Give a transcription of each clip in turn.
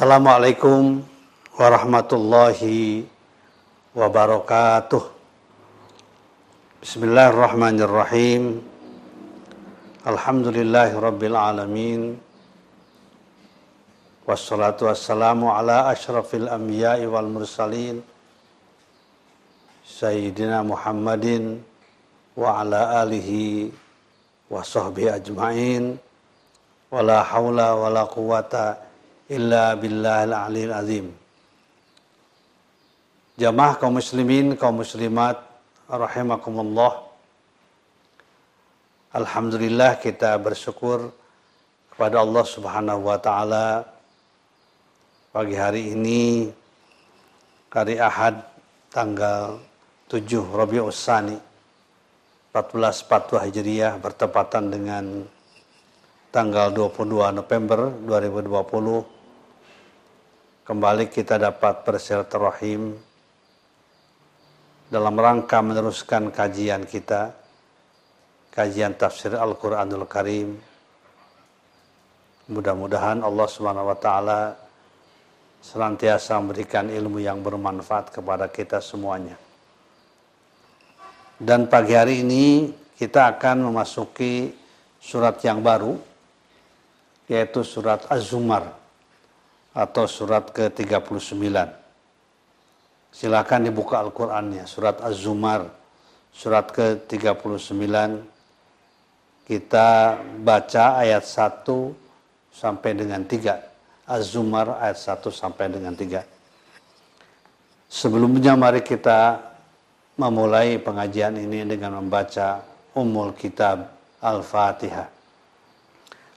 Assalamualaikum warahmatullahi wabarakatuh. Bismillahirrahmanirrahim. Alhamdulillahi rabbil alamin. Wassalatu wassalamu ala ashrafil anbiya'i wal mursalin. Sayyidina Muhammadin wa ala alihi wa sahbihi ajma'in. Wala hawla wala quwata illa billahil alil azim. Jamaah kaum muslimin, kaum muslimat, rahimakumullah. Alhamdulillah kita bersyukur kepada Allah Subhanahu wa taala pagi hari ini hari Ahad tanggal 7 Rabiul Tsani 1442 Hijriah bertepatan dengan tanggal 22 November 2020 kembali kita dapat bersilaturahim dalam rangka meneruskan kajian kita, kajian tafsir Al-Quranul Karim. Mudah-mudahan Allah Subhanahu wa Ta'ala senantiasa memberikan ilmu yang bermanfaat kepada kita semuanya. Dan pagi hari ini kita akan memasuki surat yang baru, yaitu surat Az-Zumar atau surat ke-39. Silakan dibuka Al-Qur'annya, surat Az-Zumar, surat ke-39. Kita baca ayat 1 sampai dengan 3. Az-Zumar ayat 1 sampai dengan 3. Sebelumnya mari kita memulai pengajian ini dengan membaca Ummul Kitab Al-Fatihah.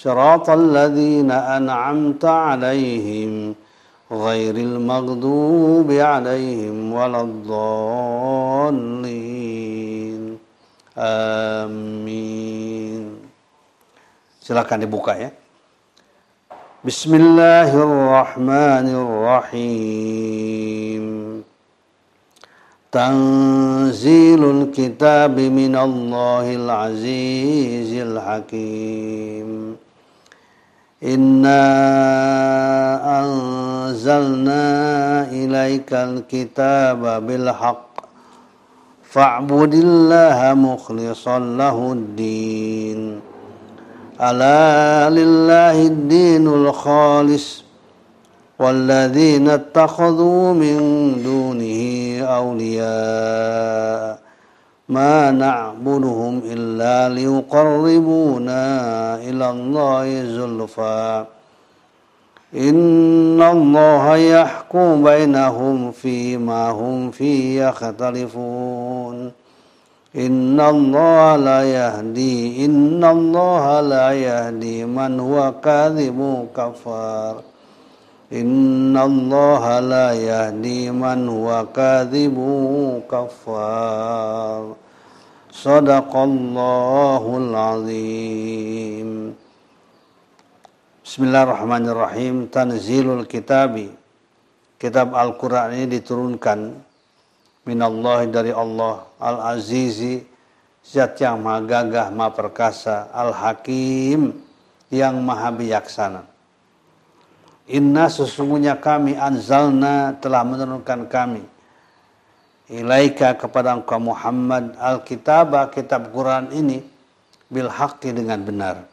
صراط الذين أنعمت عليهم غير المغضوب عليهم ولا الضالين. آمين. Silakan dibuka ya. Bismillahirrahmanirrahim. تنزيل الكتاب من الله العزيز الحكيم إنا أنزلنا إليك الكتاب بالحق فاعبد الله مخلصا له الدين ألا لله الدين الخالص والذين اتخذوا من دونه أولياء ما نعبدهم إلا ليقربونا إلى الله زلفى. إن الله يحكم بينهم فيما هم فيه يختلفون. إن الله لا يهدي إن الله لا يهدي من هو كاذب كفار. إن الله لا يهدي من هو كاذب كفار صدق الله العظيم Bismillahirrahmanirrahim Tanzilul Kitabi Kitab Al-Quran ini diturunkan Minallah dari Allah Al-Azizi Zat yang maha gagah, maha perkasa Al-Hakim Yang maha bijaksana Inna sesungguhnya kami anzalna telah menurunkan kami ilaika kepada engkau Muhammad alkitab kitab Quran ini bil haqqi dengan benar.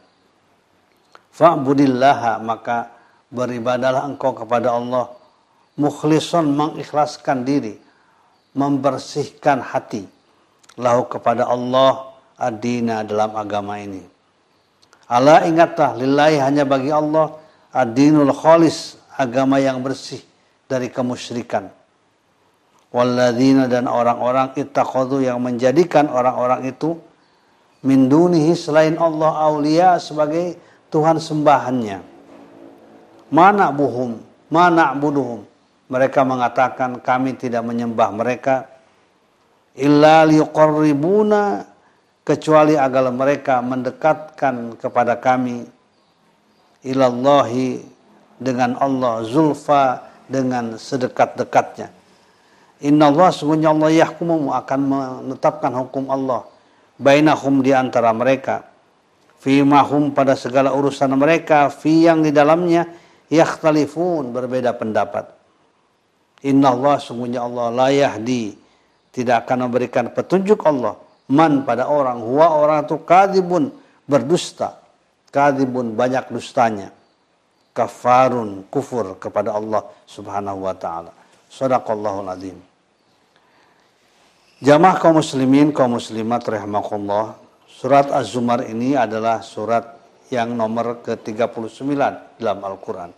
Fa'budillaha maka beribadalah engkau kepada Allah mukhlison mengikhlaskan diri membersihkan hati lahu kepada Allah adina dalam agama ini. Allah ingatlah lillahi hanya bagi Allah ad-dinul khalis, agama yang bersih dari kemusyrikan. Walladzina dan orang-orang ittakhadhu yang menjadikan orang-orang itu min dunihi selain Allah aulia sebagai Tuhan sembahannya. Mana buhum, mana buduhum. mereka mengatakan kami tidak menyembah mereka illa liqarribuna kecuali agar mereka mendekatkan kepada kami ilallahi dengan Allah zulfa dengan sedekat-dekatnya. Inna Allah sungguhnya Allah yahkumu akan menetapkan hukum Allah bainahum di antara mereka. Fi mahum pada segala urusan mereka fi yang di dalamnya yakhtalifun berbeda pendapat. Inna Allah sungguhnya Allah la yahdi tidak akan memberikan petunjuk Allah. Man pada orang huwa orang itu kadibun berdusta kadibun banyak dustanya. Kafarun kufur kepada Allah subhanahu wa ta'ala. Sadaqallahul azim. Jamaah kaum muslimin kaum muslimat rahimakumullah surat az-zumar ini adalah surat yang nomor ke-39 dalam Al-Quran.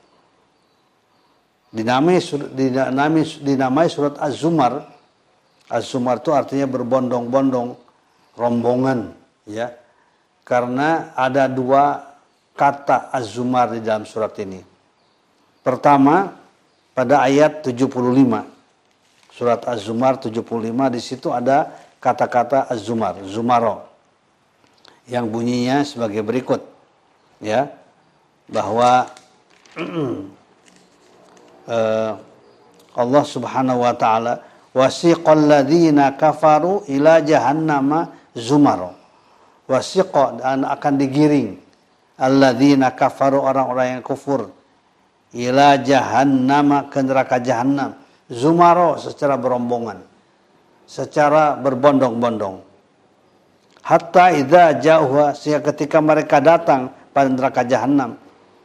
Dinamai dinamai dinamai surat Az-Zumar. Az-Zumar itu artinya berbondong-bondong rombongan ya karena ada dua kata Az-Zumar di dalam surat ini. Pertama pada ayat 75 surat Az-Zumar 75 di situ ada kata-kata Az-Zumar Zumaro. Yang bunyinya sebagai berikut ya. Bahwa uh, Allah Subhanahu wa taala wasiqal ladzina kafaru ila jahannama zumaro. Wasiqa dan akan digiring. Alladzina kafaru orang-orang yang kufur. Ila jahannama ke neraka jahannam. Zumaro secara berombongan. Secara berbondong-bondong. Hatta idza jauha sehingga ketika mereka datang pada neraka jahanam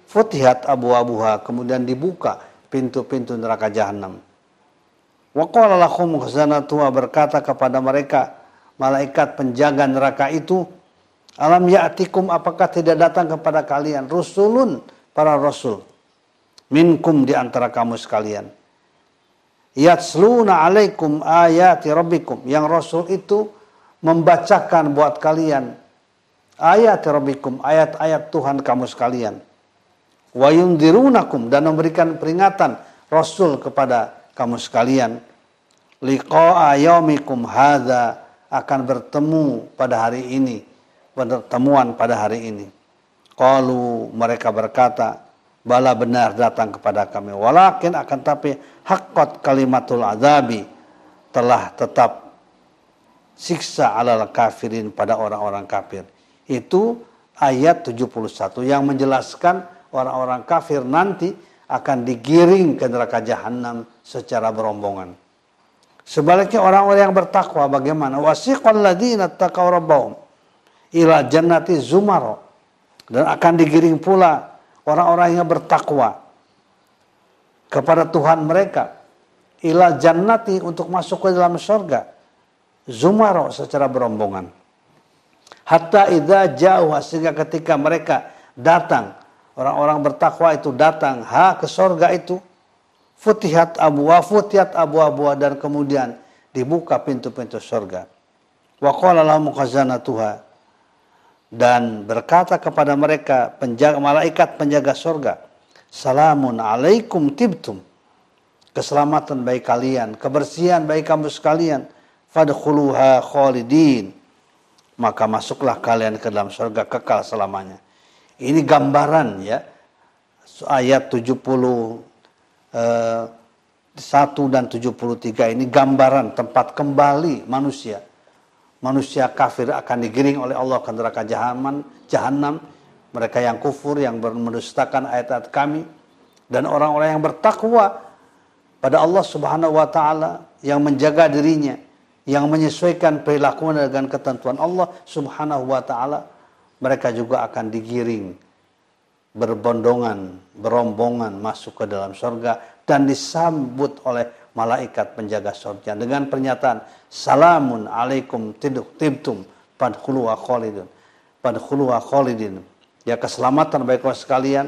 futihat abu-abuha kemudian dibuka pintu-pintu neraka jahanam. Wa qala lahum berkata kepada mereka malaikat penjaga neraka itu alam ya'tikum apakah tidak datang kepada kalian? Rusulun para rasul. Minkum di antara kamu sekalian. Yatsluna alaikum ayati rabbikum. Yang rasul itu membacakan buat kalian ayat rabbikum ayat-ayat Tuhan kamu sekalian. Wa yundirunakum dan memberikan peringatan Rasul kepada kamu sekalian. Liqa'a yaumikum hadza akan bertemu pada hari ini pertemuan pada hari ini qalu mereka berkata bala benar datang kepada kami walakin akan tapi haqqat kalimatul azabi telah tetap siksa alal kafirin pada orang-orang kafir itu ayat 71 yang menjelaskan orang-orang kafir nanti akan digiring ke neraka jahanam secara berombongan. Sebaliknya orang-orang yang bertakwa bagaimana? Wasiqal ladzina taqaw rabbahum ila jannati zumaro. Dan akan digiring pula orang-orang yang bertakwa kepada Tuhan mereka ila jannati untuk masuk ke dalam surga. Zumaro secara berombongan. Hatta idza jauh sehingga ketika mereka datang orang-orang bertakwa itu datang ha ke sorga itu futihat abu futihat abu abu dan kemudian dibuka pintu-pintu sorga wa qala lahum khazanatuha dan berkata kepada mereka penjaga malaikat penjaga sorga salamun alaikum tibtum. Keselamatan bagi kalian kebersihan bagi kamu sekalian. Fadkhuluha khalidin. Maka masuklah kalian ke dalam surga kekal selamanya. Ini gambaran ya. Ayat 70 eh, 1 dan 73 ini gambaran tempat kembali manusia. Manusia kafir akan digiring oleh Allah ke neraka jahanam, jahanam. Mereka yang kufur, yang mendustakan ayat-ayat kami. Dan orang-orang yang bertakwa pada Allah subhanahu wa ta'ala. Yang menjaga dirinya. Yang menyesuaikan perilakunya dengan ketentuan Allah subhanahu wa ta'ala mereka juga akan digiring berbondongan, berombongan masuk ke dalam surga dan disambut oleh malaikat penjaga surga dengan pernyataan salamun alaikum tiduk tibtum padkhuluha khalidun. Padkhuluha khalidin. Ya keselamatan bagi kamu sekalian.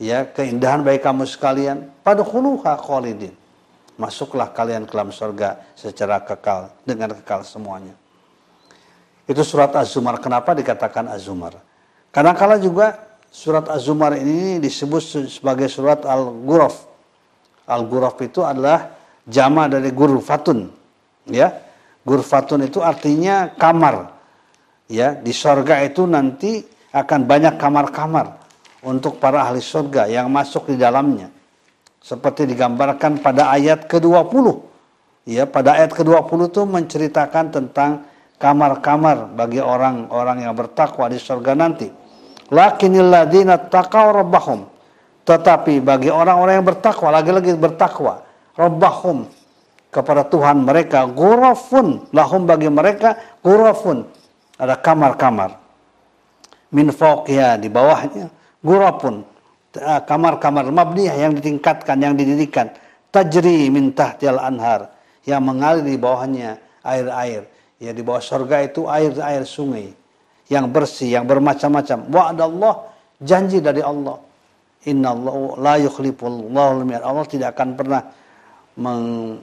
Ya keindahan bagi kamu sekalian. Padkhuluha khalidin. Masuklah kalian ke dalam surga secara kekal dengan kekal semuanya. Itu surat Az-Zumar. Kenapa dikatakan Az-Zumar? Karena kala juga surat Az-Zumar ini disebut sebagai surat Al-Ghuraf. Al-ghuraf itu adalah jama dari gurfatun. Ya. Gurfatun itu artinya kamar. Ya, di sorga itu nanti akan banyak kamar-kamar untuk para ahli surga yang masuk di dalamnya. Seperti digambarkan pada ayat ke-20. Ya, pada ayat ke-20 itu menceritakan tentang kamar-kamar bagi orang-orang yang bertakwa di surga nanti. Lakinil ladzina taqaw rabbahum. Tetapi bagi orang-orang yang bertakwa, lagi-lagi bertakwa, rabbahum kepada Tuhan mereka, ghurafun lahum bagi mereka ghurafun. Ada kamar-kamar. Min fawqiha di bawahnya ghurafun. Ah, kamar-kamar mabniyah yang ditingkatkan, yang didirikan. Tajri min tahtil anhar yang mengalir di bawahnya air-air. Ya di bawah surga itu air-air sungai yang bersih, yang bermacam-macam. Wa'adallah janji dari Allah. Inna Allah la yukhlifullahu Allah tidak akan pernah meng,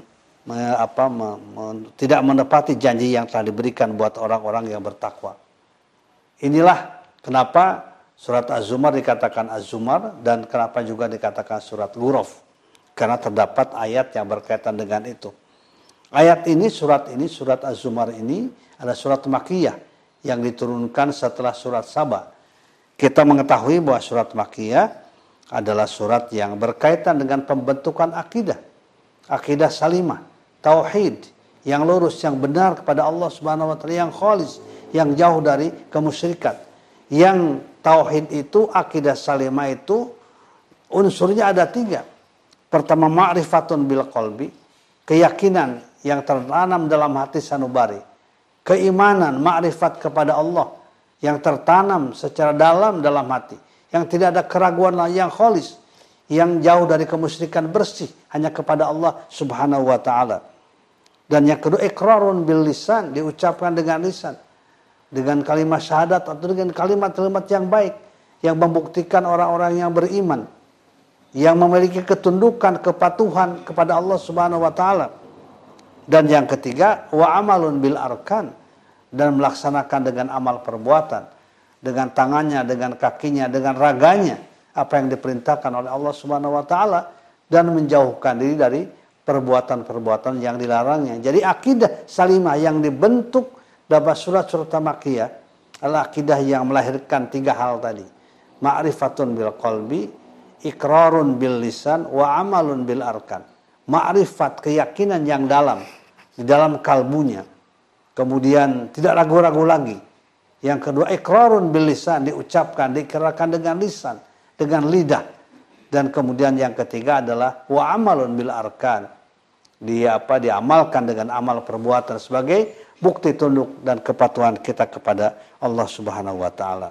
me, apa, me, me, tidak menepati janji yang telah diberikan buat orang-orang yang bertakwa. Inilah kenapa surat Az-Zumar dikatakan Az-Zumar dan kenapa juga dikatakan surat Ghuraf. Karena terdapat ayat yang berkaitan dengan itu. Ayat ini, surat ini, surat Az-Zumar ini adalah surat Makiyah yang diturunkan setelah surat Sabah. Kita mengetahui bahwa surat Makiyah adalah surat yang berkaitan dengan pembentukan akidah. Akidah salimah, tauhid, yang lurus, yang benar kepada Allah Subhanahu wa taala, yang khalis, yang jauh dari kemusyrikan. Yang tauhid itu, akidah salimah itu unsurnya ada tiga. Pertama ma'rifatun bil qalbi, keyakinan yang tertanam dalam hati sanubari keimanan, makrifat kepada Allah yang tertanam secara dalam dalam hati, yang tidak ada keraguan yang kholis, yang jauh dari kemusyrikan bersih hanya kepada Allah Subhanahu wa taala. Dan yang kedua ikrarun bil lisan, diucapkan dengan lisan. Dengan kalimat syahadat atau dengan kalimat-kalimat yang baik yang membuktikan orang-orang yang beriman yang memiliki ketundukan, kepatuhan kepada Allah Subhanahu wa taala dan yang ketiga, wa amalun bil arkan dan melaksanakan dengan amal perbuatan, dengan tangannya, dengan kakinya, dengan raganya apa yang diperintahkan oleh Allah Subhanahu wa taala dan menjauhkan diri dari perbuatan-perbuatan yang dilarangnya. Jadi akidah salimah yang dibentuk dalam surat-surat Makkiyah adalah akidah yang melahirkan tiga hal tadi. Ma'rifatun bil qalbi, ikrarun bil lisan, wa amalun bil arkan. Ma'rifat keyakinan yang dalam di dalam kalbunya. Kemudian tidak ragu-ragu lagi. Yang kedua ikrarun bil lisan diucapkan, dikerahkan dengan lisan, dengan lidah. Dan kemudian yang ketiga adalah wa amalun bil arkan. Dia apa diamalkan dengan amal perbuatan sebagai bukti tunduk dan kepatuhan kita kepada Allah Subhanahu wa taala.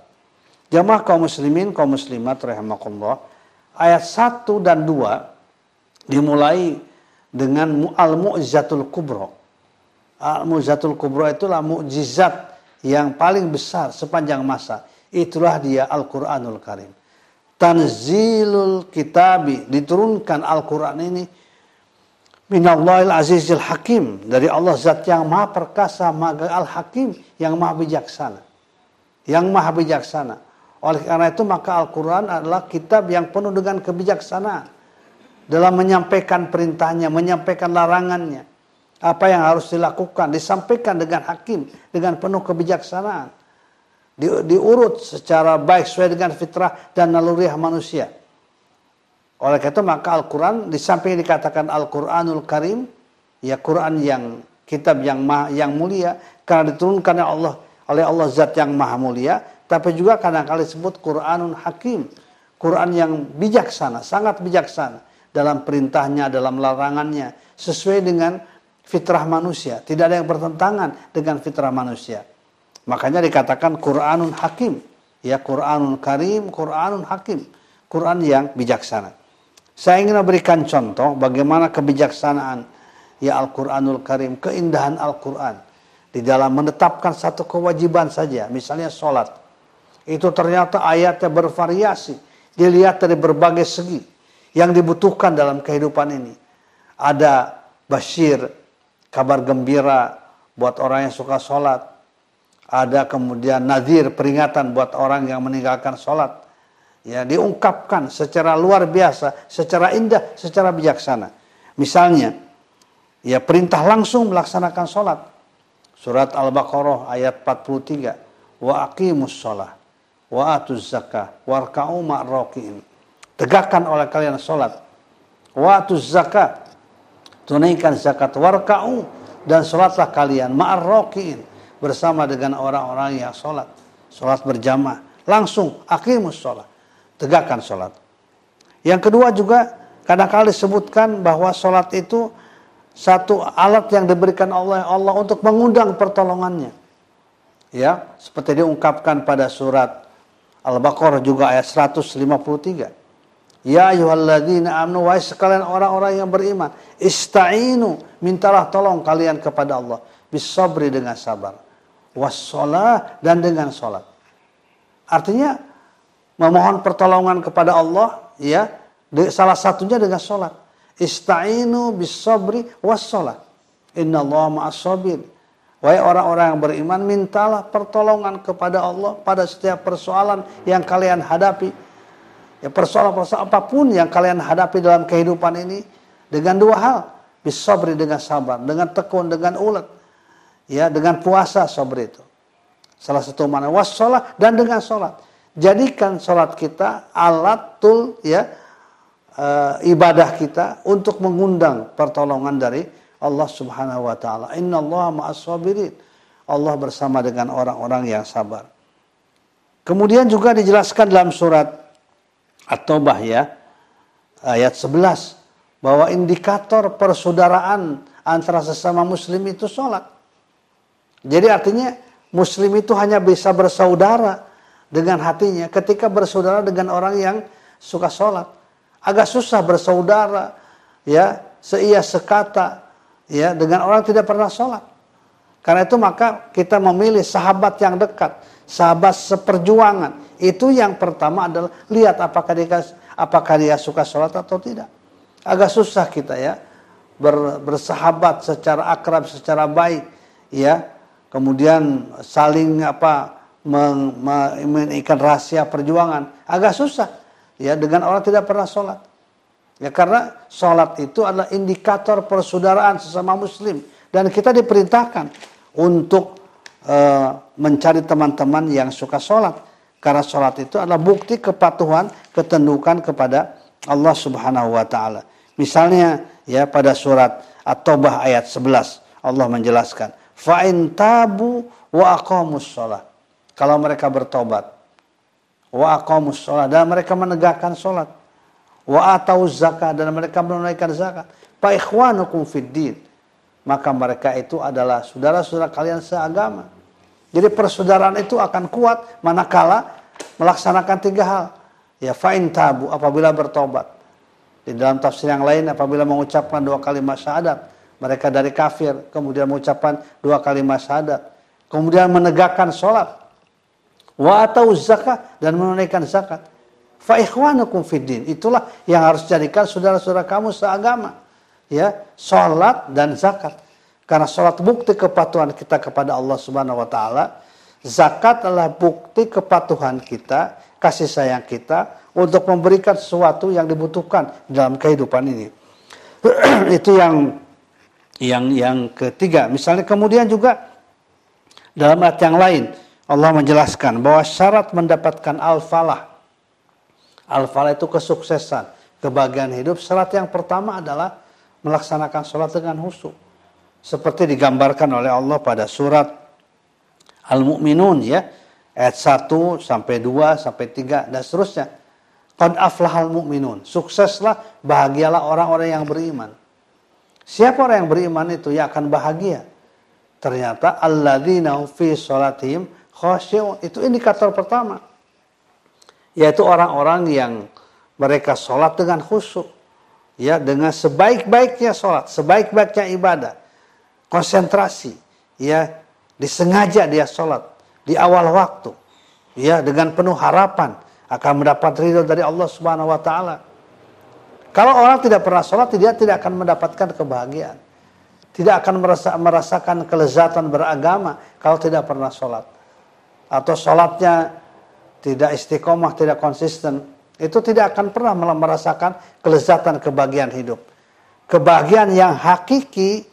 Jamaah kaum muslimin, kaum muslimat rahimakumullah, ayat 1 dan 2 dimulai dengan al-mu'jizatul kubra. Al-mu'jizatul kubra itulah mukjizat yang paling besar sepanjang masa. Itulah dia Al-Qur'anul Karim. Tanzilul kitabi. Diturunkan Al-Qur'an ini. Minallahil azizil hakim. Dari Allah zat yang maha perkasa maha al-hakim yang maha bijaksana. Yang maha bijaksana. Oleh karena itu maka Al-Quran adalah kitab yang penuh dengan kebijaksanaan. Dalam menyampaikan perintahnya, menyampaikan larangannya. Apa yang harus dilakukan, disampaikan dengan hakim, dengan penuh kebijaksanaan. Di, diurut secara baik sesuai dengan fitrah dan naluriah manusia. Oleh karena itu maka Al-Quran, di samping dikatakan Al-Quranul Karim, ya Quran yang kitab yang maha, yang mulia, karena diturunkan oleh Allah oleh Allah Zat yang maha mulia, tapi juga kadang-kadang disebut Quranun Hakim, Quran yang bijaksana, sangat bijaksana dalam perintahnya, dalam larangannya, sesuai dengan fitrah manusia. Tidak ada yang bertentangan dengan fitrah manusia. Makanya dikatakan Quranun Hakim. Ya Quranun Karim, Quranun Hakim. Quran yang bijaksana. Saya ingin memberikan contoh bagaimana kebijaksanaan ya Al-Quranul Karim, keindahan Al-Quran. Di dalam menetapkan satu kewajiban saja, misalnya sholat. Itu ternyata ayatnya bervariasi. Dilihat dari berbagai segi yang dibutuhkan dalam kehidupan ini. Ada basyir, kabar gembira buat orang yang suka sholat. Ada kemudian nadir, peringatan buat orang yang meninggalkan sholat. ya diungkapkan secara luar biasa, secara indah, secara bijaksana. Misalnya, ya perintah langsung melaksanakan sholat. Surat Al-Baqarah ayat 43. Wa aqimus sholat. Wa atuz zakah. Warka'u ma'roki'in. Tegakkan oleh kalian sholat. Wa atuz zakah. Tunaikan zakat. Warka'u. Dan sholatlah kalian ma'roki'in. Bersama dengan orang-orang yang sholat. Sholat berjamaah. Langsung aqimus sholat tegakkan sholat. Yang kedua juga kadang-kali disebutkan bahwa sholat itu satu alat yang diberikan Allah Allah untuk mengundang pertolongannya. Ya, seperti diungkapkan pada surat Al-Baqarah juga ayat 153. Ya ayyuhalladzina amnu wa sekalian orang-orang yang beriman, ista'inu, mintalah tolong kalian kepada Allah bisabri dengan sabar, wassalah dan dengan salat. Artinya memohon pertolongan kepada Allah ya salah satunya dengan sholat ista'inu bis sabri was sholat inna Allah ma'as sabir Wahai orang-orang yang beriman, mintalah pertolongan kepada Allah pada setiap persoalan yang kalian hadapi. Ya, persoalan-persoalan apa pun yang kalian hadapi dalam kehidupan ini dengan dua hal. Bisabri dengan sabar, dengan tekun, dengan ulet. Ya, dengan puasa sabri itu. Salah satu mana wassalah dan dengan sholat jadikan sholat kita alat tul ya e, ibadah kita untuk mengundang pertolongan dari Allah Subhanahu wa taala. Innallaha ma'as sabirin. Allah bersama dengan orang-orang yang sabar. Kemudian juga dijelaskan dalam surat At-Taubah ya ayat 11 bahwa indikator persaudaraan antara sesama muslim itu sholat. Jadi artinya muslim itu hanya bisa bersaudara dengan hatinya ketika bersaudara dengan orang yang suka sholat. Agak susah bersaudara, ya, seia sekata, ya, dengan orang tidak pernah sholat. Karena itu maka kita memilih sahabat yang dekat, sahabat seperjuangan. Itu yang pertama adalah lihat apakah dia apakah dia suka sholat atau tidak. Agak susah kita ya ber, bersahabat secara akrab, secara baik, ya. Kemudian saling apa mengikat rahasia perjuangan. Agak susah. Ya dengan orang tidak pernah sholat. Ya karena sholat itu adalah indikator persaudaraan sesama muslim. Dan kita diperintahkan untuk uh, mencari teman-teman yang suka sholat. Karena sholat itu adalah bukti kepatuhan ketendukan kepada Allah Subhanahu wa taala. Misalnya ya pada surat At-Taubah ayat 11 Allah menjelaskan fa tabu wa aqamus sholat kalau mereka bertobat. Wa aqamus sholat dan mereka menegakkan sholat. Wa atau zakat dan mereka menunaikan zakat. Fa ikhwanukum fid Maka mereka itu adalah saudara-saudara kalian seagama. Jadi persaudaraan itu akan kuat manakala melaksanakan tiga hal. Ya fa'in tabu apabila bertobat. Di dalam tafsir yang lain apabila mengucapkan dua kalimat syahadat. Mereka dari kafir kemudian mengucapkan dua kalimat syahadat. Kemudian menegakkan sholat wa atau zakat dan menunaikan zakat. Fa ikhwanukum fiddin. Itulah yang harus jadikan saudara-saudara kamu seagama. Ya, salat dan zakat. Karena salat bukti kepatuhan kita kepada Allah Subhanahu wa taala, zakat adalah bukti kepatuhan kita, kasih sayang kita untuk memberikan sesuatu yang dibutuhkan dalam kehidupan ini. Itu yang yang yang ketiga. Misalnya kemudian juga dalam ayat yang lain, Allah menjelaskan bahwa syarat mendapatkan al-falah. Al-falah itu kesuksesan, kebahagiaan hidup. Syarat yang pertama adalah melaksanakan sholat dengan husu. Seperti digambarkan oleh Allah pada surat Al-Mu'minun ya. Ayat 1 sampai 2 sampai 3 dan seterusnya. Qad aflahal mu'minun. Sukseslah, bahagialah orang-orang yang beriman. Siapa orang yang beriman itu yang akan bahagia? Ternyata alladzina fi sholatihim Khosyu itu indikator pertama. Yaitu orang-orang yang mereka sholat dengan khusyuk. Ya, dengan sebaik-baiknya sholat, sebaik-baiknya ibadah. Konsentrasi. Ya, disengaja dia sholat. Di awal waktu. Ya, dengan penuh harapan. Akan mendapat ridho dari Allah subhanahu wa ta'ala. Kalau orang tidak pernah sholat, dia tidak akan mendapatkan kebahagiaan. Tidak akan merasa, merasakan kelezatan beragama kalau tidak pernah sholat atau sholatnya tidak istiqomah, tidak konsisten, itu tidak akan pernah merasakan kelezatan kebahagiaan hidup. Kebahagiaan yang hakiki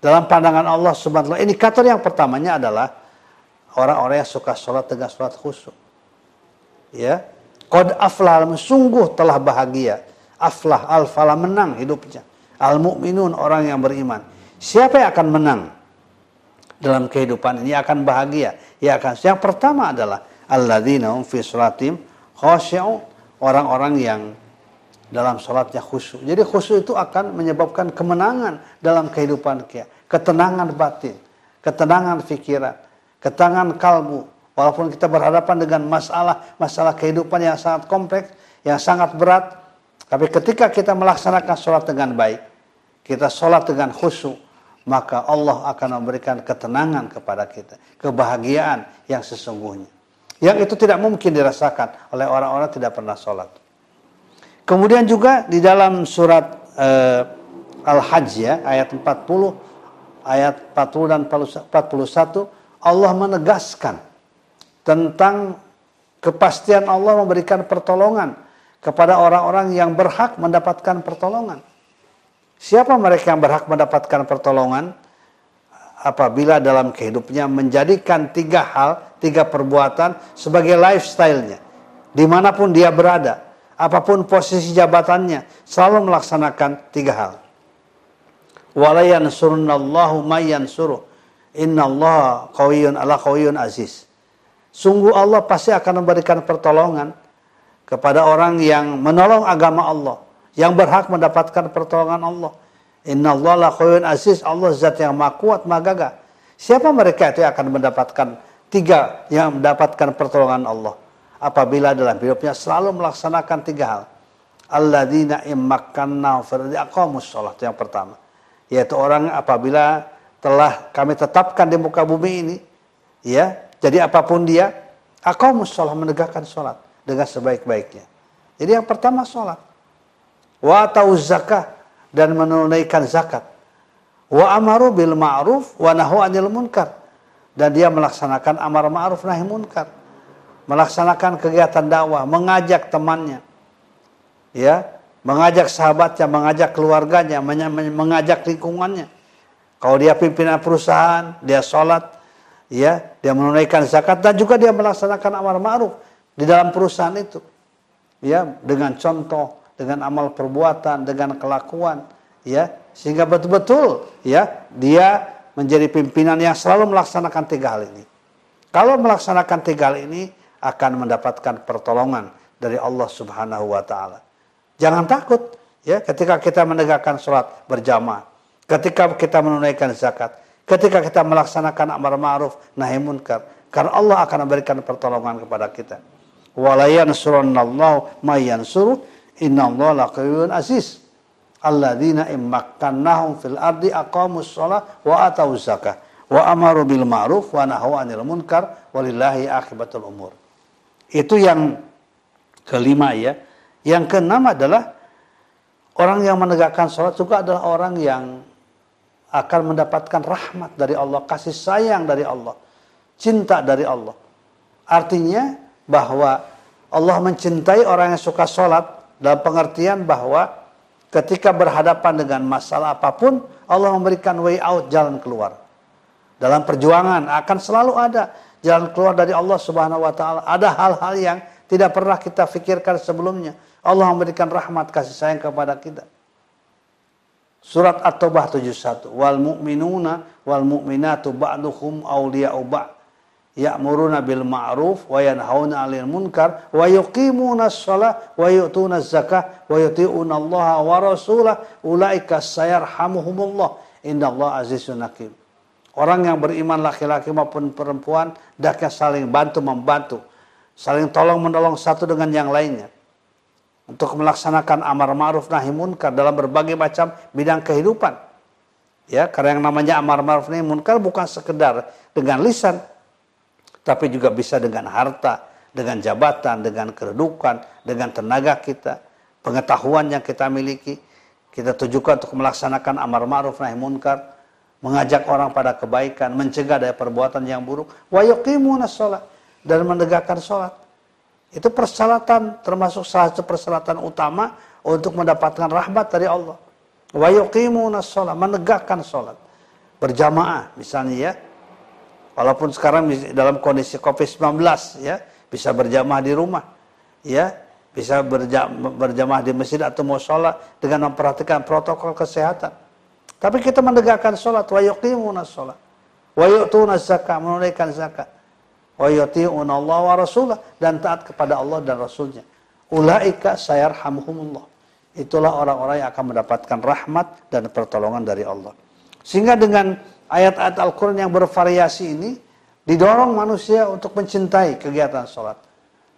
dalam pandangan Allah Subhanahu wa. Indikator yang pertamanya adalah orang-orang yang suka sholat dengan sholat khusyuk. Ya, Qad aflah sungguh telah bahagia. Aflah al-falah menang hidupnya. Al-mu'minun orang yang beriman. Siapa yang akan menang dalam kehidupan ini akan bahagia? Ya akan. Yang pertama adalah alladzina hum fi khashi'un orang-orang yang dalam sholatnya khusyuk. Jadi khusyuk itu akan menyebabkan kemenangan dalam kehidupan kita. Ketenangan batin, ketenangan pikiran, ketenangan kalbu. Walaupun kita berhadapan dengan masalah-masalah kehidupan yang sangat kompleks, yang sangat berat. Tapi ketika kita melaksanakan sholat dengan baik, kita sholat dengan khusyuk, maka Allah akan memberikan ketenangan kepada kita, kebahagiaan yang sesungguhnya. Yang itu tidak mungkin dirasakan oleh orang-orang tidak pernah sholat. Kemudian juga di dalam surat uh, Al-Hajj ya, ayat 40, ayat 40 dan 41, Allah menegaskan tentang kepastian Allah memberikan pertolongan kepada orang-orang yang berhak mendapatkan pertolongan. Siapa mereka yang berhak mendapatkan pertolongan? Apabila dalam kehidupnya menjadikan tiga hal, tiga perbuatan sebagai lifestyle-nya. Di mana pun dia berada, apa pun posisi jabatannya, selalu melaksanakan tiga hal. Walayan surunallahu mayan suruh. Inna Allah qawiyun ala qawiyun aziz. Sungguh Allah pasti akan memberikan pertolongan kepada orang yang menolong agama Allah yang berhak mendapatkan pertolongan Allah. Inna Allah la aziz, Allah zat yang maha kuat, maha gagah. Siapa mereka itu yang akan mendapatkan tiga yang mendapatkan pertolongan Allah? Apabila dalam hidupnya selalu melaksanakan tiga hal. Alladzina immakkanna firdi aqamus sholat yang pertama. Yaitu orang apabila telah kami tetapkan di muka bumi ini, ya, jadi apa pun dia, aqamus sholat menegakkan sholat dengan sebaik-baiknya. Jadi yang pertama sholat wa zakah dan menunaikan zakat. Wa amaru bil ma'ruf wa nahu anil munkar dan dia melaksanakan amar ma'ruf nahi munkar. Melaksanakan kegiatan dakwah, mengajak temannya. Ya, mengajak sahabatnya, mengajak keluarganya, mengajak lingkungannya. Kalau dia pimpinan perusahaan, dia sholat, ya, dia menunaikan zakat dan juga dia melaksanakan amar ma'ruf di dalam perusahaan itu. Ya, dengan contoh dengan amal perbuatan, dengan kelakuan, ya, sehingga betul-betul ya dia menjadi pimpinan yang selalu melaksanakan tiga hal ini. Kalau melaksanakan tiga hal ini akan mendapatkan pertolongan dari Allah Subhanahu wa taala. Jangan takut ya ketika kita menegakkan sholat berjamaah, ketika kita menunaikan zakat, ketika kita melaksanakan amar ma'ruf nahi munkar, karena Allah akan memberikan pertolongan kepada kita. Walayan surannallahu mayansuru Inna Allah laqayyun aziz. Alladzina immakkannahum fil ardi aqamus shalah wa atau zakah wa amaru bil ma'ruf wa nahaw 'anil munkar walillahi akibatul umur. Itu yang kelima ya. Yang keenam adalah orang yang menegakkan sholat juga adalah orang yang akan mendapatkan rahmat dari Allah, kasih sayang dari Allah, cinta dari Allah. Artinya bahwa Allah mencintai orang yang suka sholat dalam pengertian bahwa ketika berhadapan dengan masalah apa pun, Allah memberikan way out, jalan keluar. Dalam perjuangan akan selalu ada jalan keluar dari Allah Subhanahu wa taala. Ada hal-hal yang tidak pernah kita pikirkan sebelumnya. Allah memberikan rahmat kasih sayang kepada kita. Surat At-Taubah 71. Wal mu'minuna wal mu'minatu ba'duhum awliya'u ba'd ya'muruna bil ma'ruf wa yanhauna 'anil munkar wa yuqimuna shalah wa yu'tuna zakah wa yuti'una Allah wa rasulah ulaika sayarhamuhumullah innallaha azizun hakim. Orang yang beriman laki-laki maupun perempuan hendaknya saling bantu membantu, saling tolong menolong satu dengan yang lainnya untuk melaksanakan amar ma'ruf nahi munkar dalam berbagai macam bidang kehidupan. Ya, karena yang namanya amar ma'ruf nahi munkar bukan sekedar dengan lisan, tapi juga bisa dengan harta, dengan jabatan, dengan kedudukan, dengan tenaga kita, pengetahuan yang kita miliki. Kita tujukan untuk melaksanakan amar ma'ruf nahi munkar, mengajak orang pada kebaikan, mencegah dari perbuatan yang buruk, wa yuqimuna sholat dan menegakkan sholat. Itu persyaratan termasuk salah satu persyaratan utama untuk mendapatkan rahmat dari Allah. Wa yuqimuna sholat, menegakkan sholat. Berjamaah misalnya ya. Walaupun sekarang dalam kondisi Covid-19 ya, bisa berjamaah di rumah. Ya, bisa berjamaah di masjid atau musola dengan memperhatikan protokol kesehatan. Tapi kita menegakkan sholat, wa yuqimuna sholat, wa yu'tuna zakat, menunaikan zakat wa yuti'una Allah wa rasulah dan taat kepada Allah dan Rasulnya. Ulaika sayarhamuhumullah. Itulah orang-orang yang akan mendapatkan rahmat dan pertolongan dari Allah. Sehingga dengan ayat-ayat Al-Quran yang bervariasi ini, didorong manusia untuk mencintai kegiatan sholat.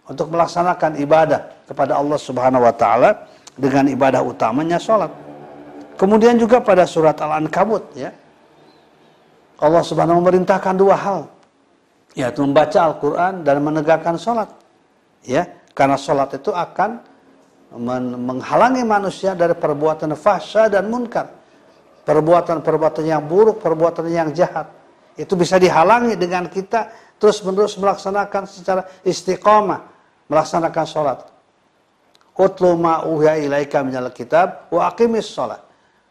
Untuk melaksanakan ibadah kepada Allah subhanahu wa ta'ala dengan ibadah utamanya sholat. Kemudian juga pada surat Al-Ankabut ya. Allah subhanahu memerintahkan dua hal yaitu membaca Al-Quran dan menegakkan sholat. Ya, karena sholat itu akan menghalangi manusia dari perbuatan fahsya dan munkar. Perbuatan-perbuatan yang buruk, perbuatan yang jahat. Itu bisa dihalangi dengan kita terus-menerus melaksanakan secara istiqomah. Melaksanakan sholat. Utlu ma'uhya ilaika minal kitab wa aqimis sholat.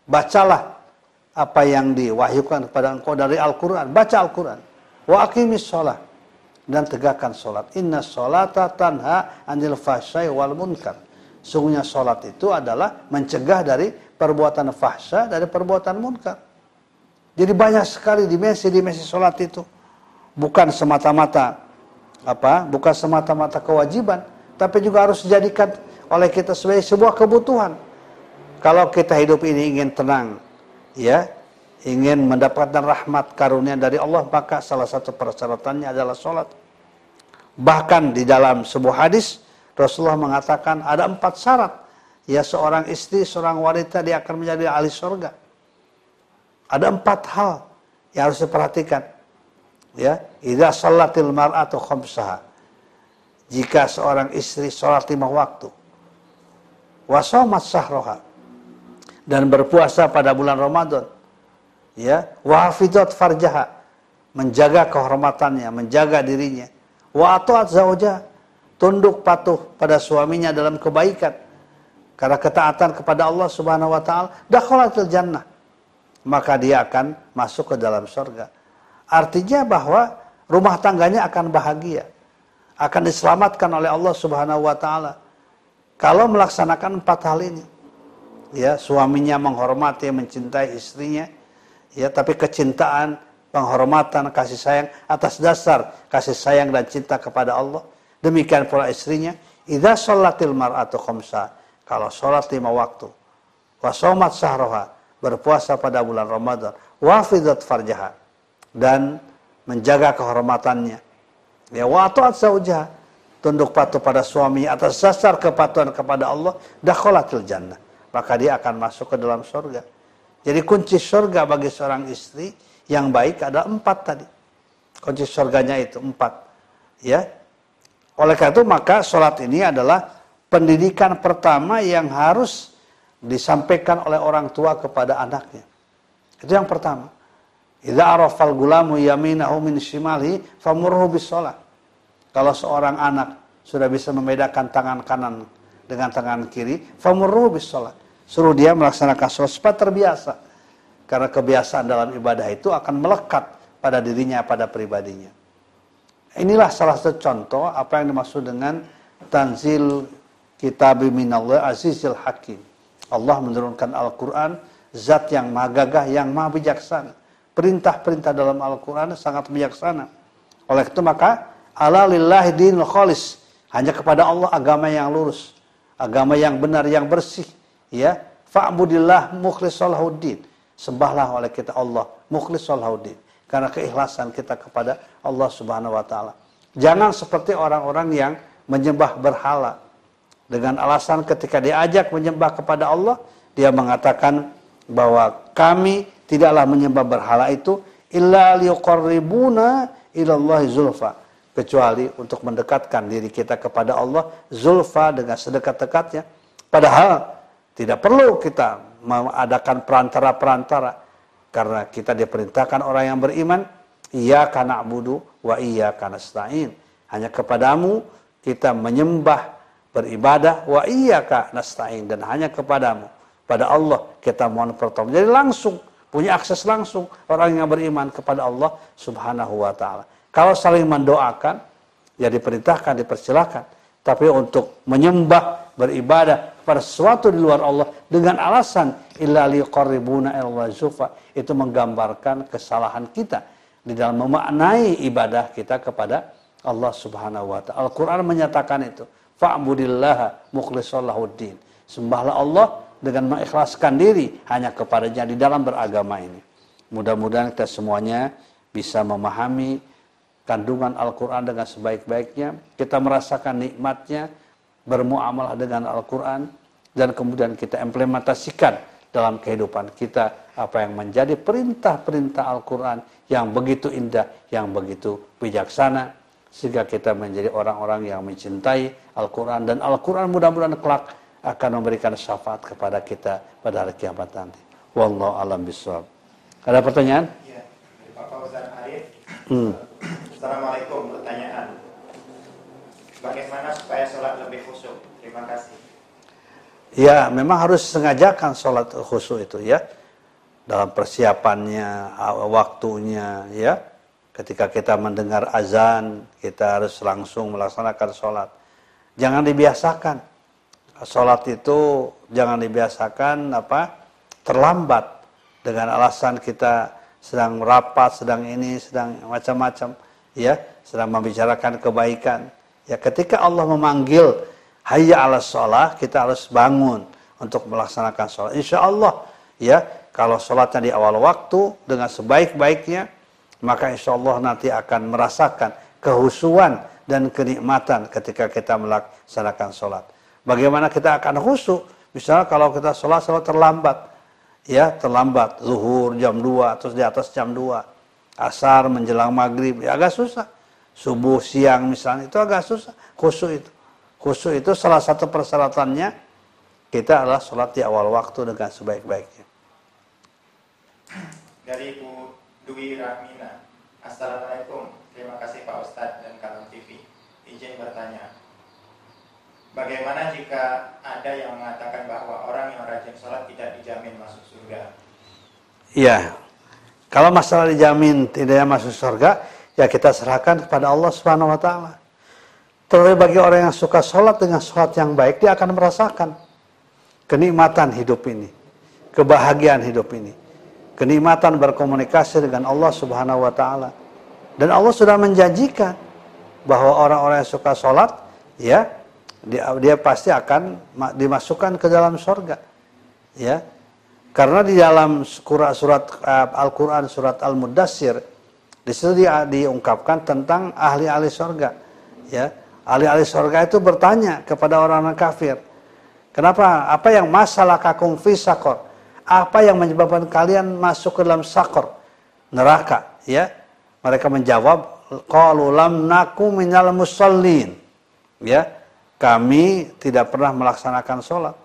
Bacalah apa yang diwahyukan kepada engkau dari Al-Quran. Baca Al-Quran Wa aqimis sholat. Dan tegakkan sholat. Inna sholata tanha anil fahsyai wal munkar. Sungguhnya sholat itu adalah mencegah dari perbuatan fahsya, dari perbuatan munkar. Jadi banyak sekali dimensi-dimensi sholat itu. Bukan semata-mata apa? Bukan semata-mata kewajiban, tapi juga harus dijadikan oleh kita sebagai sebuah kebutuhan. Kalau kita hidup ini ingin tenang, ya, ingin mendapatkan rahmat karunia dari Allah maka salah satu persyaratannya adalah sholat bahkan di dalam sebuah hadis Rasulullah mengatakan ada empat syarat ya seorang istri seorang wanita dia akan menjadi ahli surga. Ada empat hal yang harus diperhatikan. Ya idza salatil mar'atu khamsaha. Jika seorang istri sholat lima waktu wasomat sahroha dan berpuasa pada bulan Ramadan ya wa hafizat farjaha menjaga kehormatannya menjaga dirinya wa ataat zauja tunduk patuh pada suaminya dalam kebaikan karena ketaatan kepada Allah Subhanahu wa taala dakhalatul jannah. Maka dia akan masuk ke dalam surga. Artinya bahwa rumah tangganya akan bahagia. Akan diselamatkan oleh Allah Subhanahu wa taala. Kalau melaksanakan empat hal ini. Ya suaminya menghormati mencintai istrinya. Ya tapi kecintaan penghormatan kasih sayang atas dasar kasih sayang dan cinta kepada Allah. Demikian pula istrinya. Idza sholatil mar'atu khamsa kalau sholat lima waktu wa somat sahroha berpuasa pada bulan Ramadan wa fidat farjaha dan menjaga kehormatannya ya wa ta'at zaujaha tunduk patuh pada suami atas dasar kepatuhan kepada Allah dakhalatil jannah maka dia akan masuk ke dalam surga jadi kunci surga bagi seorang istri yang baik ada empat tadi. Kunci surganya itu empat. Ya. Oleh karena itu maka sholat ini adalah pendidikan pertama yang harus disampaikan oleh orang tua kepada anaknya. Itu yang pertama. Idza arafal gulamu yaminahu min shimali famurhu bis sholat. Kalau seorang anak sudah bisa membedakan tangan kanan dengan tangan kiri, famurhu bis sholat Suruh dia melaksanakan sholat supaya terbiasa. Karena kebiasaan dalam ibadah itu akan melekat pada dirinya, pada pribadinya. Inilah salah satu contoh apa yang dimaksud dengan tanzil kitab minallah azizil hakim. Allah menurunkan Al-Quran, zat yang maha gagah, yang maha bijaksana. Perintah-perintah dalam Al-Quran sangat bijaksana. Oleh itu maka, ala lillahi dinul khalis. Hanya kepada Allah agama yang lurus. Agama yang benar, yang bersih ya fa'budillah mukhlisal huddin sembahlah oleh kita Allah mukhlisal huddin karena keikhlasan kita kepada Allah Subhanahu wa taala jangan seperti orang-orang yang menyembah berhala dengan alasan ketika diajak menyembah kepada Allah dia mengatakan bahwa kami tidaklah menyembah berhala itu illa liqarribuna ilallahi zulfa. Kecuali untuk mendekatkan diri kita kepada Allah zulfa dengan sedekat-dekatnya. Padahal tidak perlu kita mengadakan perantara-perantara. Karena kita diperintahkan orang yang beriman iya karena budu wa iya karena stain hanya kepadamu kita menyembah, beribadah wa iyyaka nasta'in dan hanya kepadamu pada Allah kita mohon pertolongan. Jadi langsung punya akses langsung orang yang beriman kepada Allah Subhanahu wa taala. Kalau saling mendoakan ya diperintahkan, dipersilakan. Tapi untuk menyembah, beribadah pada sesuatu di luar Allah dengan alasan illa liqarribuna ila itu menggambarkan kesalahan kita di dalam memaknai ibadah kita kepada Allah Subhanahu wa taala. Al-Qur'an menyatakan itu. Fa'budillaha mukhlishallahuddin. Sembahlah Allah dengan mengikhlaskan diri hanya kepadanya di dalam beragama ini. Mudah-mudahan kita semuanya bisa memahami kandungan Al-Quran dengan sebaik-baiknya. Kita merasakan nikmatnya, bermuamalah dengan Al-Quran, dan kemudian kita implementasikan dalam kehidupan kita apa yang menjadi perintah-perintah Al-Quran yang begitu indah, yang begitu bijaksana, sehingga kita menjadi orang-orang yang mencintai Al-Quran dan Al-Quran mudah-mudahan kelak akan memberikan syafaat kepada kita pada hari kiamat nanti. Wallahu alam bisawab. Ada pertanyaan? Ya, Bapak Ustaz Arif. Hmm. Assalamualaikum. Pertanyaan. Bagaimana supaya sholat lebih khusyuk? Terima kasih. Ya, memang harus sengajakan sholat khusyuk itu ya. Dalam persiapannya, waktunya ya Ketika kita mendengar azan, kita harus langsung melaksanakan sholat. Jangan dibiasakan. Sholat itu jangan dibiasakan apa terlambat dengan alasan kita sedang rapat, sedang ini, sedang macam-macam, ya, sedang membicarakan kebaikan. Ya, ketika Allah memanggil hayya ala sholat, kita harus bangun untuk melaksanakan sholat. Insya Allah, ya, kalau sholatnya di awal waktu dengan sebaik-baiknya, maka insya Allah nanti akan merasakan kehusuan dan kenikmatan ketika kita melaksanakan sholat. Bagaimana kita akan khusyuk? Misalnya kalau kita sholat sholat terlambat, ya terlambat. Zuhur jam 2 terus di atas jam 2 asar menjelang maghrib ya agak susah. Subuh siang misalnya itu agak susah. Khusyuk itu. Khusyuk itu salah satu persyaratannya kita adalah sholat di awal waktu dengan sebaik-baiknya. Dari Bu Dwi Rahmina. Assalamualaikum. Terima kasih Pak Ustadz dan Kalam TV. Izin bertanya. Bagaimana jika ada yang mengatakan bahwa orang yang rajin sholat tidak dijamin masuk surga? Iya. Kalau masalah dijamin tidak masuk surga, ya kita serahkan kepada Allah Subhanahu wa taala. Terlebih bagi orang yang suka sholat dengan sholat yang baik, dia akan merasakan kenikmatan hidup ini, kebahagiaan hidup ini kenikmatan berkomunikasi dengan Allah Subhanahu wa taala. Dan Allah sudah menjanjikan bahwa orang-orang yang suka sholat ya dia, dia pasti akan dimasukkan ke dalam surga. Ya. Karena di dalam surat, surat uh, Al-Qur'an surat Al-Mudassir di situ dia diungkapkan tentang ahli-ahli surga. Ya. Ahli-ahli surga itu bertanya kepada orang-orang kafir, "Kenapa? Apa yang masalah kakung fi apa yang menyebabkan kalian masuk ke dalam sakor? Neraka ya. Mereka menjawab qalu lam naku minal musallin. Ya kami tidak pernah melaksanakan sholat.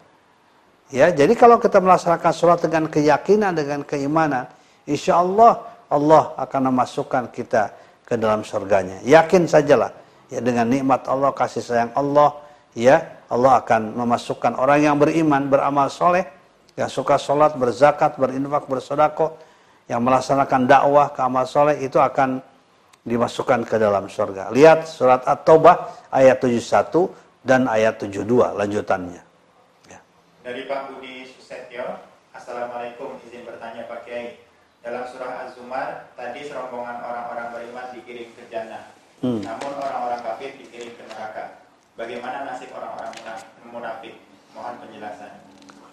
Ya jadi kalau kita melaksanakan sholat dengan keyakinan dengan keimanan insya Allah Allah akan memasukkan kita ke dalam surganya. Yakin sajalah ya dengan nikmat Allah kasih sayang Allah ya Allah akan memasukkan orang yang beriman beramal soleh yang suka sholat, berzakat, berinfak, bersodako, yang melaksanakan dakwah ke amal soleh itu akan dimasukkan ke dalam surga. Lihat surat At-Taubah ayat 71 dan ayat 72 lanjutannya. Ya. Dari Pak Budi Susetyo, Assalamualaikum, izin bertanya Pak Kiai. Dalam surah Az-Zumar, tadi serombongan orang-orang beriman dikirim ke jannah. Hmm. Namun orang-orang kafir dikirim ke neraka. Bagaimana nasib orang-orang munafik? Mohon penjelasan.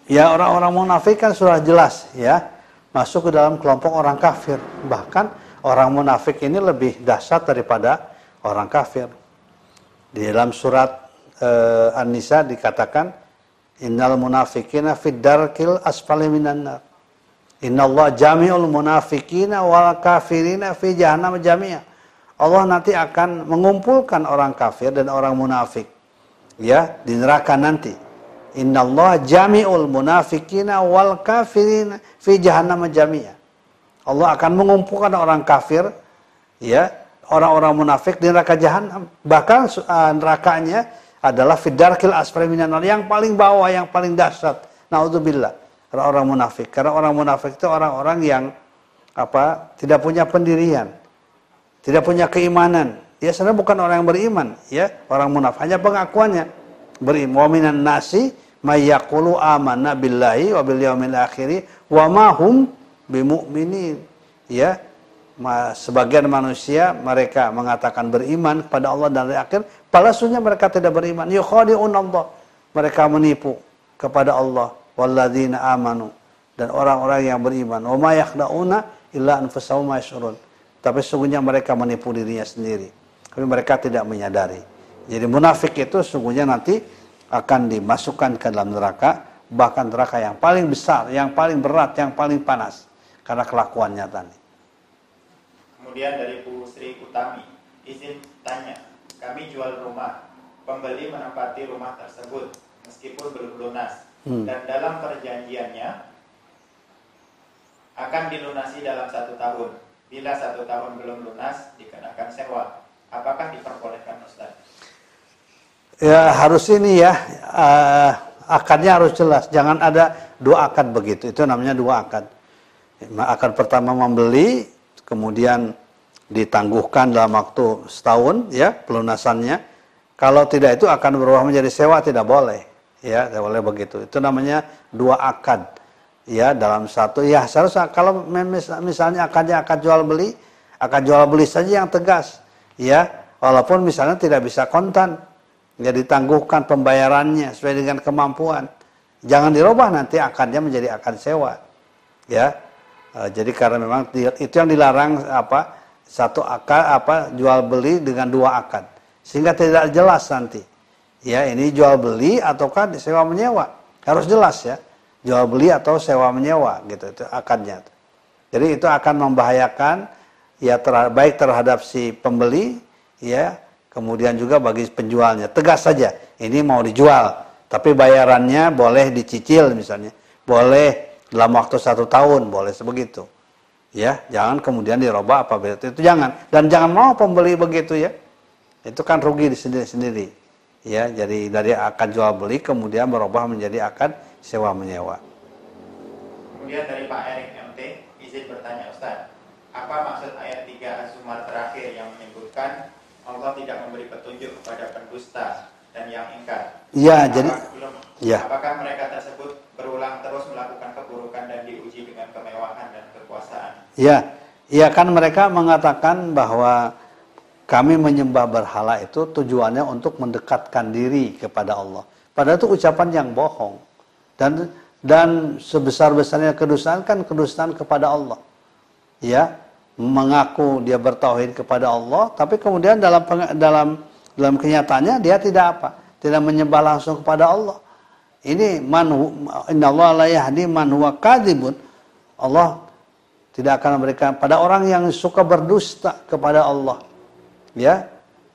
Ya orang-orang munafik kan sudah jelas ya masuk ke dalam kelompok orang kafir. Bahkan orang munafik ini lebih dahsyat daripada orang kafir. Di dalam surat uh, An-Nisa dikatakan innal munafikina fid darkil asfali minan nar. Innallaha jami'ul munafikina wal kafirina fi jahannam jami'a. Allah nanti akan mengumpulkan orang kafir dan orang munafik ya di neraka nanti Inna Allah jami'ul munafikina wal kafirin fi jahannam jami'a. Allah akan mengumpulkan orang kafir, ya, orang-orang munafik di neraka jahanam. Bahkan uh, nerakanya adalah fidarkil asfali yang paling bawah, yang paling dahsyat. Naudzubillah. Orang-orang munafik. Karena orang munafik itu orang-orang yang apa? tidak punya pendirian, tidak punya keimanan. Ya sebenarnya bukan orang yang beriman, ya. Orang munafik hanya pengakuannya. Beriman minan nasi mayyaqulu amanna billahi wa bil yaumil akhir wa ma hum bimumin. Ya, sebagian manusia mereka mengatakan beriman kepada Allah dan hari akhir, palsunya mereka tidak beriman. Yukhadi'un Allah. Mereka menipu kepada Allah walladzina amanu dan orang-orang yang beriman. Wa ma yakhda'una illa anfusahum. Tapi sungguhnya mereka menipu dirinya sendiri. Tapi mereka tidak menyadari. Jadi munafik itu sungguhnya nanti akan dimasukkan ke dalam neraka, bahkan neraka yang paling besar, yang paling berat, yang paling panas karena kelakuannya tadi. Kemudian dari Bu Sri Utami, izin tanya, kami jual rumah, pembeli menempati rumah tersebut meskipun belum lunas, hmm. dan dalam perjanjiannya akan dilunasi dalam satu tahun. Bila satu tahun belum lunas, dikenakan sewa. Apakah diperbolehkan Ustaz? Ya harus ini ya, uh, akadnya harus jelas. Jangan ada dua akad begitu. Itu namanya dua akad. Akad pertama membeli, kemudian ditangguhkan dalam waktu setahun ya pelunasannya. Kalau tidak itu akan berubah menjadi sewa tidak boleh. Ya, tidak boleh begitu. Itu namanya dua akad. Ya, dalam satu ya seharusnya kalau misalnya akadnya akad jual beli, akad jual beli saja yang tegas. Ya, walaupun misalnya tidak bisa kontan. Ya ditangguhkan pembayarannya sesuai dengan kemampuan. Jangan dirubah nanti akadnya menjadi akad sewa. Ya. E, jadi karena memang itu yang dilarang apa? satu akad apa jual beli dengan dua akad sehingga tidak jelas nanti ya ini jual beli ataukah sewa menyewa harus jelas ya jual beli atau sewa menyewa gitu itu akadnya jadi itu akan membahayakan ya ter baik terhadap si pembeli ya kemudian juga bagi penjualnya tegas saja ini mau dijual tapi bayarannya boleh dicicil misalnya boleh dalam waktu satu tahun boleh sebegitu. Ya jangan kemudian dirubah apa itu itu jangan. Dan jangan mau pembeli begitu ya. Itu kan rugi di sendiri sendiri ya jadi dari akan jual beli kemudian berubah menjadi akan sewa menyewa kemudian dari Pak Erik MT izin bertanya Ustaz. Apa maksud ayat 3 Az-Zumar terakhir yang menyebutkan Allah tidak memberi petunjuk kepada pendusta dan yang ingkar ya jadi belum, ya apakah mereka tersebut berulang terus melakukan keburukan dan diuji dengan kemewahan dan kekuasaan Ya, ya kan mereka mengatakan bahwa kami menyembah berhala itu tujuannya untuk mendekatkan diri kepada Allah. Padahal itu ucapan yang bohong. Dan dan sebesar-besarnya kedustaan kan kedustaan kepada Allah. Ya, mengaku dia bertauhid kepada Allah, tapi kemudian dalam dalam dalam kenyataannya dia tidak apa? Tidak menyembah langsung kepada Allah. Ini man innallaha la yahdi man huwa kadhibun. Allah tidak akan memberikan pada orang yang suka berdusta kepada Allah ya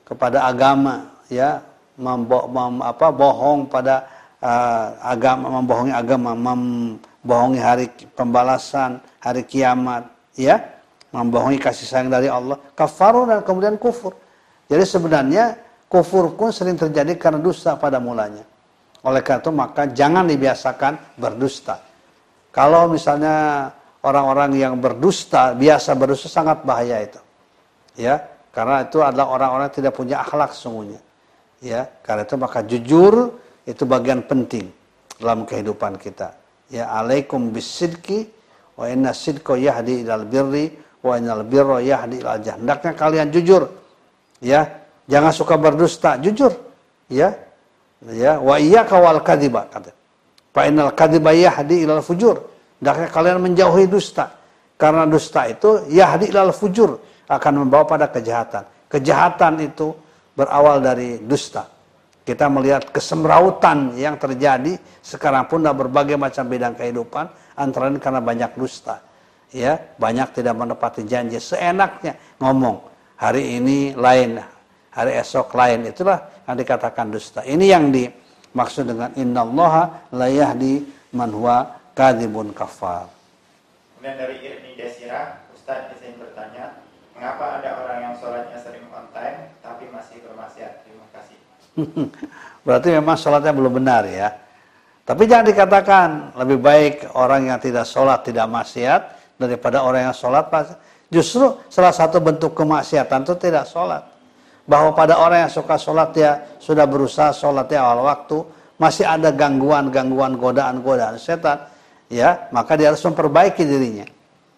kepada agama ya membo, mem, apa bohong pada uh, agama membohongi agama membohongi hari pembalasan hari kiamat ya membohongi kasih sayang dari Allah kafaru dan kemudian kufur jadi sebenarnya kufur pun sering terjadi karena dusta pada mulanya oleh karena itu maka jangan dibiasakan berdusta kalau misalnya orang-orang yang berdusta, biasa berdusta sangat bahaya itu. Ya, karena itu adalah orang-orang tidak punya akhlak sesungguhnya. Ya, karena itu maka jujur itu bagian penting dalam kehidupan kita. Ya, alaikum bisidki wa inna sidqa yahdi ilal birri wa innal birra yahdi ilal. Hendaknya kalian jujur. Ya, jangan suka berdusta, jujur. Ya. Ya, wa iyyaka wal kadhiba kata. Fa innal kadhiba yahdi ilal fujur Hendaknya kalian menjauhi dusta. Karena dusta itu yahdi lal fujur akan membawa pada kejahatan. Kejahatan itu berawal dari dusta. Kita melihat kesemrautan yang terjadi sekarang pun dalam berbagai macam bidang kehidupan antara lain karena banyak dusta. Ya, banyak tidak menepati janji seenaknya ngomong. Hari ini lain, hari esok lain. Itulah yang dikatakan dusta. Ini yang dimaksud dengan innallaha la yahdi man huwa kadibun kafar. Kemudian dari Irni Desira, Ustaz izin bertanya Mengapa ada orang yang sholatnya sering on time tapi masih bermaksiat? Terima kasih. Berarti memang sholatnya belum benar ya. Tapi jangan dikatakan lebih baik orang yang tidak sholat tidak maksiat daripada orang yang sholat Justru salah satu bentuk kemaksiatan itu tidak sholat. Bahwa pada orang yang suka sholat ya sudah berusaha sholat ya awal waktu, masih ada gangguan-gangguan godaan-godaan setan, ya maka dia harus memperbaiki dirinya.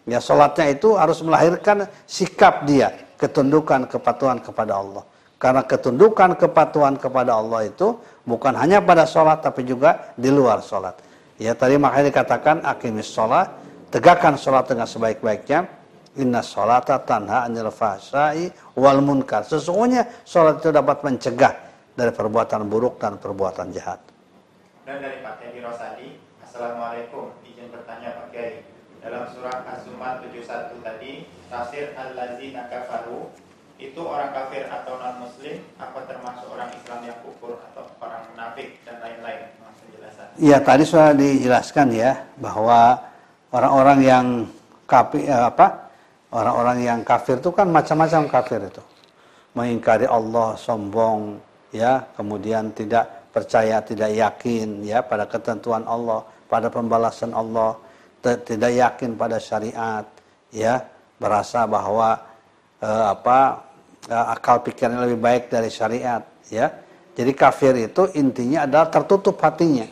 Ya sholatnya itu harus melahirkan sikap dia, ketundukan kepatuhan kepada Allah. Karena ketundukan kepatuhan kepada Allah itu bukan hanya pada sholat tapi juga di luar sholat. Ya tadi makanya dikatakan akimis sholat, tegakkan sholat dengan sebaik-baiknya, Inna sholata tanha anil fahsyai wal munkar. Sesungguhnya sholat itu dapat mencegah dari perbuatan buruk dan perbuatan jahat. Dan dari Pak Teddy Rosadi, Assalamualaikum. Izin bertanya Pak Kiai. Dalam surah Az-Zumar 71 tadi, tafsir al-lazina kafaru itu orang kafir atau non muslim apa termasuk orang Islam yang kufur atau orang munafik dan lain-lain Iya tadi sudah dijelaskan ya bahwa orang-orang yang kafir eh, apa Orang-orang yang kafir itu kan macam-macam kafir itu. Mengingkari Allah, sombong, ya, kemudian tidak percaya, tidak yakin ya pada ketentuan Allah, pada pembalasan Allah, tidak yakin pada syariat, ya, berasa bahwa eh, apa eh, akal pikirnya lebih baik dari syariat, ya. Jadi kafir itu intinya adalah tertutup hatinya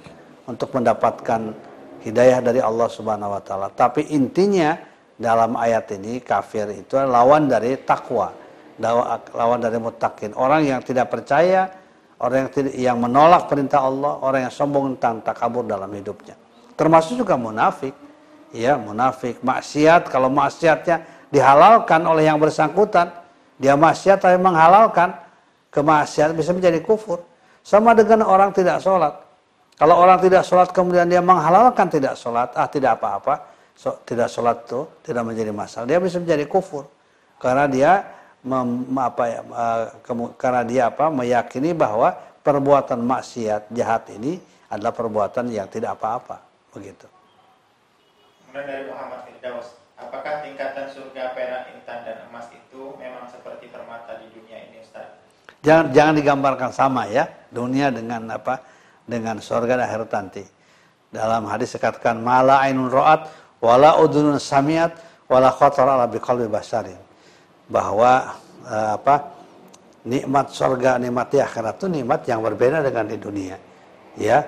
untuk mendapatkan hidayah dari Allah Subhanahu wa taala. Tapi intinya dalam ayat ini kafir itu lawan dari takwa, lawan dari mutakin. Orang yang tidak percaya, orang yang tidak yang menolak perintah Allah, orang yang sombong tentang takabur dalam hidupnya. Termasuk juga munafik. Ya, munafik, maksiat kalau maksiatnya dihalalkan oleh yang bersangkutan, dia maksiat tapi menghalalkan kemaksiatan bisa menjadi kufur. Sama dengan orang tidak sholat. Kalau orang tidak sholat kemudian dia menghalalkan tidak sholat, ah tidak apa-apa so, tidak sholat itu tidak menjadi masalah. Dia bisa menjadi kufur karena dia mem, apa ya, uh, karena dia apa meyakini bahwa perbuatan maksiat jahat ini adalah perbuatan yang tidak apa-apa begitu. Kemudian dari Muhammad Firdaus, apakah tingkatan surga perak, intan dan emas itu memang seperti permata di dunia ini, Ustaz? Jangan jangan digambarkan sama ya dunia dengan apa dengan surga dan akhirat nanti. Dalam hadis dikatakan mala ainun ro'at wala udunun samiat wala khatar ala biqalbi basarin. Bahwa uh, apa nikmat surga nikmat di akhirat itu nikmat yang berbeda dengan di dunia. Ya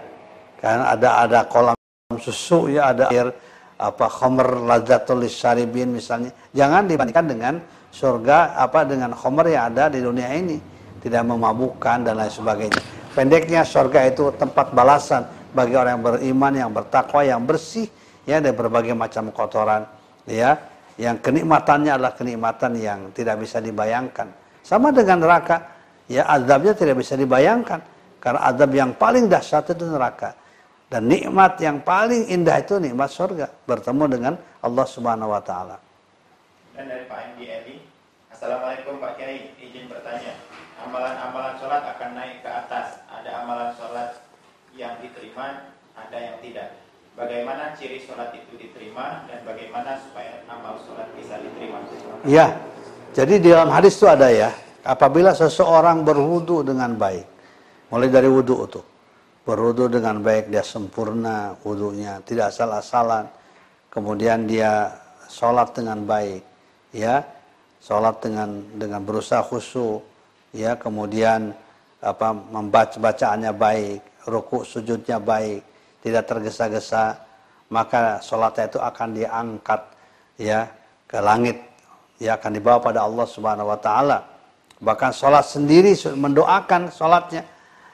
karena ada ada kolam susu ya ada air apa khomer lazatul syaribin misalnya. Jangan dibandingkan dengan surga apa dengan khomer yang ada di dunia ini. Tidak memabukkan dan lain sebagainya pendeknya surga itu tempat balasan bagi orang yang beriman yang bertakwa yang bersih ya dari berbagai macam kotoran ya. Yang kenikmatannya adalah kenikmatan yang tidak bisa dibayangkan. Sama dengan neraka ya azabnya tidak bisa dibayangkan. Karena azab yang paling dahsyat itu neraka. Dan nikmat yang paling indah itu nikmat surga bertemu dengan Allah Subhanahu wa taala. Dan dari Pak Endi Eli, Assalamualaikum Pak Kiai, izin bertanya. Amalan-amalan sholat akan naik ke atas. Ada amalan sholat yang diterima, ada yang tidak bagaimana ciri sholat itu diterima dan bagaimana supaya amal sholat bisa diterima. Ya, jadi di dalam hadis itu ada ya, apabila seseorang berwudu dengan baik, mulai dari wudu itu, berwudu dengan baik dia sempurna wudunya, tidak asal-asalan, kemudian dia sholat dengan baik, ya, sholat dengan dengan berusaha khusyuk, ya, kemudian apa membaca bacaannya baik, ruku sujudnya baik, tidak tergesa-gesa, maka sholatnya itu akan diangkat ya ke langit, ya akan dibawa pada Allah Subhanahu Wa Taala. Bahkan sholat sendiri mendoakan sholatnya,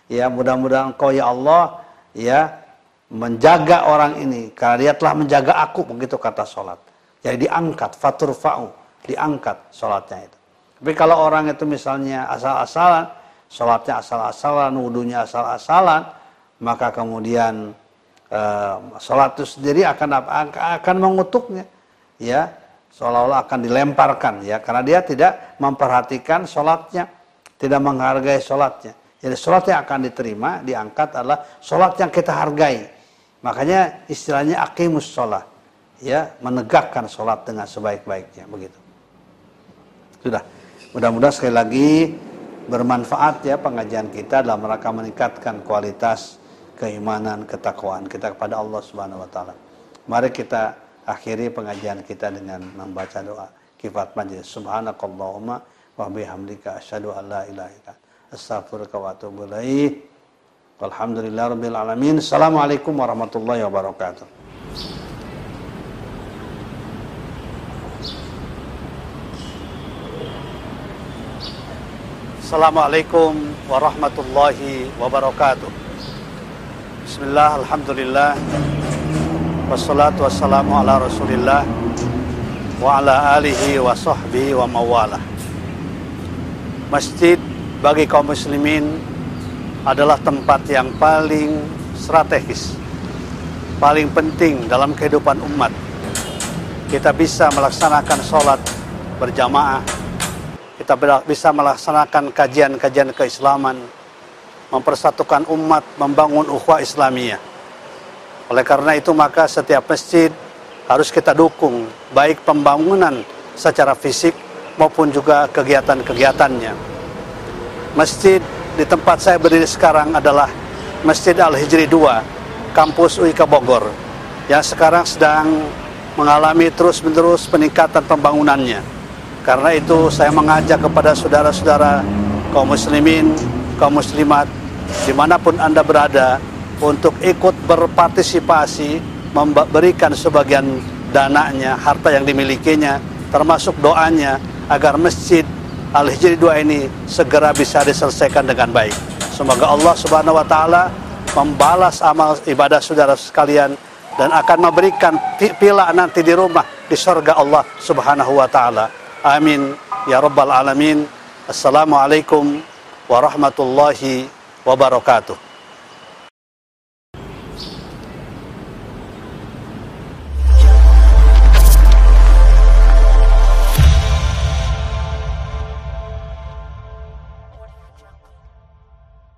ya mudah-mudahan kau ya Allah ya menjaga orang ini karena dia telah menjaga aku begitu kata sholat. Jadi diangkat fatur fa'u diangkat sholatnya itu. Tapi kalau orang itu misalnya asal-asalan, sholatnya asal-asalan, wudhunya asal-asalan, maka kemudian uh, sholat itu sendiri akan akan mengutuknya ya. Seolah-olah akan dilemparkan ya. Karena dia tidak memperhatikan sholatnya tidak menghargai sholatnya. Jadi sholat yang akan diterima diangkat adalah sholat yang kita hargai. Makanya istilahnya akimus sholat ya. Menegakkan sholat dengan sebaik-baiknya begitu Sudah. Mudah-mudahan sekali lagi bermanfaat ya pengajian kita dalam rangka meningkatkan kualitas keimanan, ketakwaan kita kepada Allah Subhanahu wa taala. Mari kita akhiri pengajian kita dengan membaca doa kifat majlis. Subhanakallahumma wa bihamdika asyhadu an la ilaha illa astaghfiruka wa atubu ilaik. Walhamdulillahirabbil alamin. Assalamualaikum warahmatullahi wabarakatuh. Assalamualaikum warahmatullahi wabarakatuh. Bismillah, Alhamdulillah. Wassalatu wassalamu ala rasulillah Wa ala alihi wa sahbihi wa mawala Masjid bagi kaum muslimin adalah tempat yang paling strategis Paling penting dalam kehidupan umat. Kita bisa melaksanakan sholat berjamaah kita bisa melaksanakan kajian-kajian keislaman, mempersatukan umat, membangun ukhuwah Islamiyah. Oleh karena itu maka setiap masjid harus kita dukung baik pembangunan secara fisik maupun juga kegiatan-kegiatannya. Masjid di tempat saya berdiri sekarang adalah Masjid Al-Hijri 2, kampus UIK Bogor, yang sekarang sedang mengalami terus-menerus peningkatan pembangunannya karena itu saya mengajak kepada saudara-saudara kaum muslimin, kaum muslimat, di mana pun Anda berada, untuk ikut berpartisipasi, memberikan sebagian dananya, harta yang dimilikinya, termasuk doanya, agar masjid Al-Hijri 2 ini segera bisa diselesaikan dengan baik. Semoga Allah Subhanahu wa taala membalas amal ibadah saudara sekalian dan akan memberikan pila nanti di rumah di surga Allah Subhanahu wa taala. Amin ya rabbal alamin. Assalamualaikum warahmatullahi wabarakatuh.